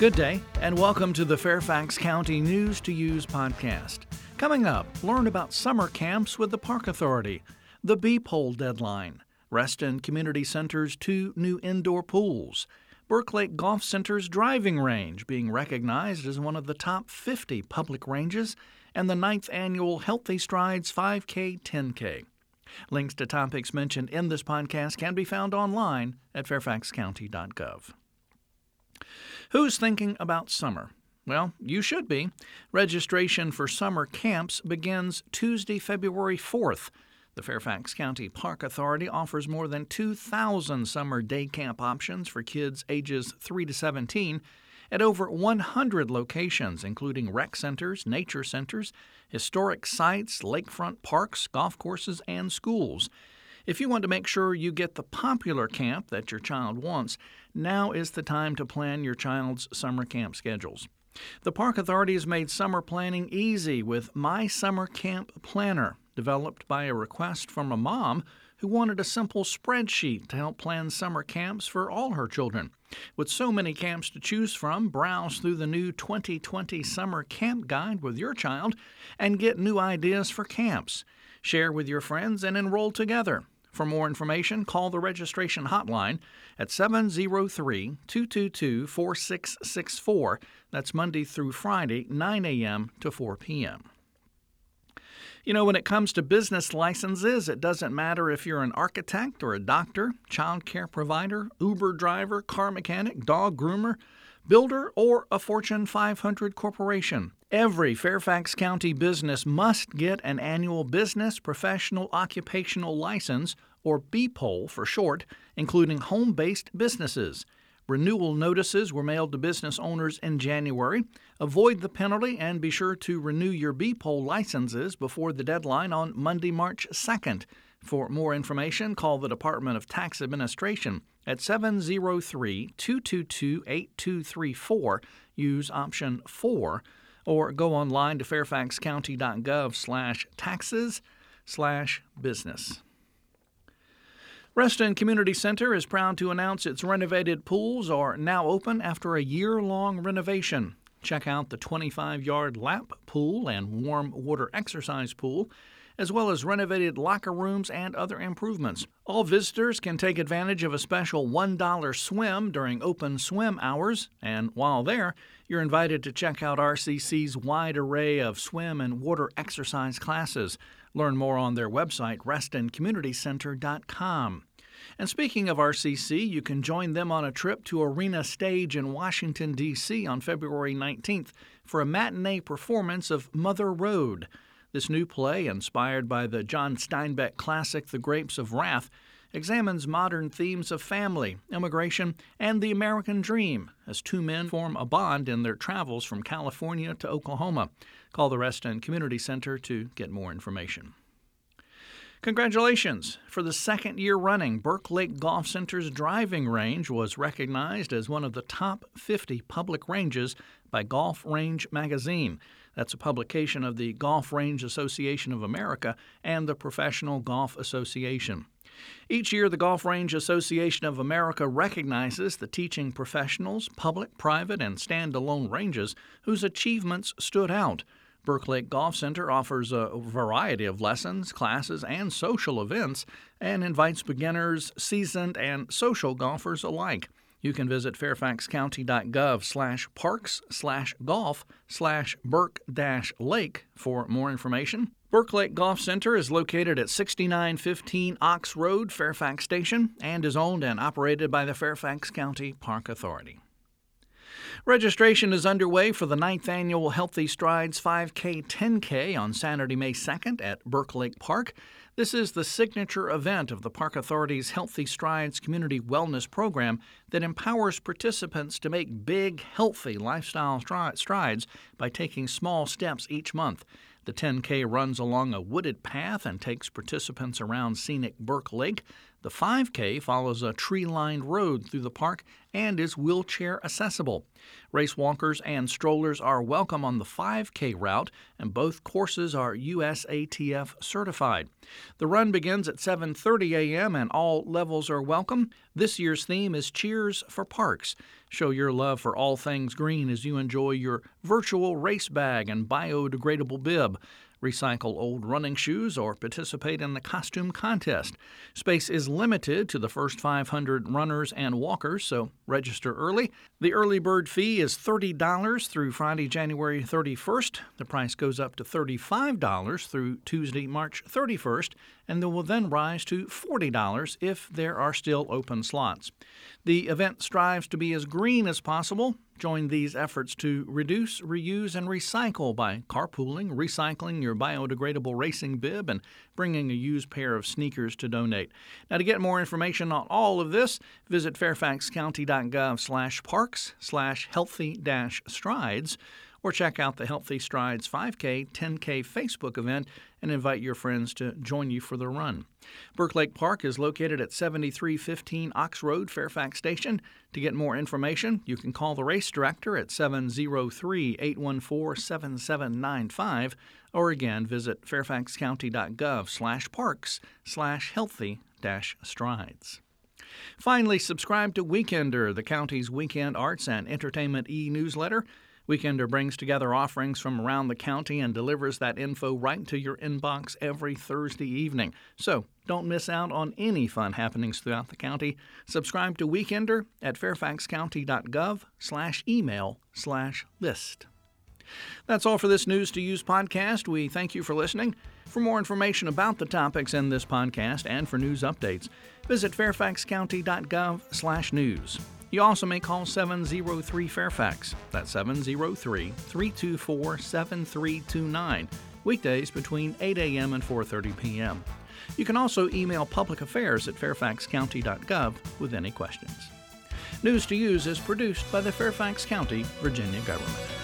Good day, and welcome to the Fairfax County News to Use podcast. Coming up, learn about summer camps with the Park Authority, the BPOL deadline, Reston Community Center's two new indoor pools, Burke Lake Golf Center's driving range being recognized as one of the top 50 public ranges, and the ninth annual Healthy Strides 5K 10K. Links to topics mentioned in this podcast can be found online at fairfaxcounty.gov. Who's thinking about summer? Well, you should be. Registration for summer camps begins Tuesday, February 4th. The Fairfax County Park Authority offers more than 2,000 summer day camp options for kids ages 3 to 17 at over 100 locations, including rec centers, nature centers, historic sites, lakefront parks, golf courses, and schools. If you want to make sure you get the popular camp that your child wants, now is the time to plan your child's summer camp schedules. The Park Authority has made summer planning easy with My Summer Camp Planner, developed by a request from a mom who wanted a simple spreadsheet to help plan summer camps for all her children. With so many camps to choose from, browse through the new 2020 Summer Camp Guide with your child and get new ideas for camps. Share with your friends and enroll together. For more information, call the registration hotline at 703 222 4664. That's Monday through Friday, 9 a.m. to 4 p.m. You know, when it comes to business licenses, it doesn't matter if you're an architect or a doctor, child care provider, Uber driver, car mechanic, dog groomer, builder, or a Fortune 500 corporation. Every Fairfax County business must get an annual Business Professional Occupational License, or BPOL for short, including home based businesses. Renewal notices were mailed to business owners in January. Avoid the penalty and be sure to renew your BPOL licenses before the deadline on Monday, March 2nd. For more information, call the Department of Tax Administration at 703 222 8234. Use option 4 or go online to fairfaxcounty.gov slash taxes slash business. Reston Community Center is proud to announce its renovated pools are now open after a year long renovation. Check out the 25 yard lap pool and warm water exercise pool, as well as renovated locker rooms and other improvements. All visitors can take advantage of a special $1 swim during open swim hours, and while there, you're invited to check out RCC's wide array of swim and water exercise classes. Learn more on their website, restoncommunitycenter.com. And speaking of RCC, you can join them on a trip to Arena Stage in Washington, D.C. on February 19th for a matinee performance of Mother Road. This new play, inspired by the John Steinbeck classic The Grapes of Wrath, examines modern themes of family, immigration, and the American dream as two men form a bond in their travels from California to Oklahoma. Call the Reston Community Center to get more information. Congratulations! For the second year running, Burke Lake Golf Center's driving range was recognized as one of the top 50 public ranges by Golf Range Magazine. That's a publication of the Golf Range Association of America and the Professional Golf Association. Each year, the Golf Range Association of America recognizes the teaching professionals, public, private, and standalone ranges whose achievements stood out. Burke Lake Golf Center offers a variety of lessons, classes, and social events and invites beginners, seasoned, and social golfers alike. You can visit fairfaxcounty.gov slash parks slash golf slash burke lake for more information. Burke Lake Golf Center is located at 6915 Ox Road, Fairfax Station, and is owned and operated by the Fairfax County Park Authority. Registration is underway for the ninth annual Healthy Strides 5K 10K on Saturday, May 2nd at Burke Lake Park. This is the signature event of the Park Authority's Healthy Strides community wellness program that empowers participants to make big, healthy lifestyle strides by taking small steps each month. The 10K runs along a wooded path and takes participants around scenic Burke Lake. The 5K follows a tree lined road through the park and is wheelchair accessible. Race walkers and strollers are welcome on the 5K route, and both courses are USATF certified. The run begins at 7:30 a.m. and all levels are welcome. This year's theme is Cheers for Parks. Show your love for all things green as you enjoy your virtual race bag and biodegradable bib recycle old running shoes, or participate in the costume contest. Space is limited to the first 500 runners and walkers, so register early. The early bird fee is $30 through Friday, January 31st. The price goes up to $35 through Tuesday, March 31st, and will then rise to $40 if there are still open slots. The event strives to be as green as possible Join these efforts to reduce, reuse, and recycle by carpooling, recycling your biodegradable racing bib, and bringing a used pair of sneakers to donate. Now, to get more information on all of this, visit fairfaxcounty.gov slash parks slash healthy dash strides or check out the Healthy Strides 5K, 10K Facebook event and invite your friends to join you for the run. Burke Lake Park is located at 7315 Ox Road, Fairfax Station. To get more information, you can call the race director at 703 814 7795 or again visit fairfaxcounty.gov slash parks slash healthy dash strides. Finally, subscribe to Weekender, the county's weekend arts and entertainment e newsletter. Weekender brings together offerings from around the county and delivers that info right to your inbox every Thursday evening. So don't miss out on any fun happenings throughout the county. Subscribe to Weekender at fairfaxcounty.gov slash email slash list. That's all for this News to Use podcast. We thank you for listening. For more information about the topics in this podcast and for news updates, visit fairfaxcounty.gov slash news. You also may call 703 Fairfax. That's 703 324 7329. Weekdays between 8 a.m. and 4:30 p.m. You can also email public affairs at fairfaxcounty.gov with any questions. News to Use is produced by the Fairfax County, Virginia government.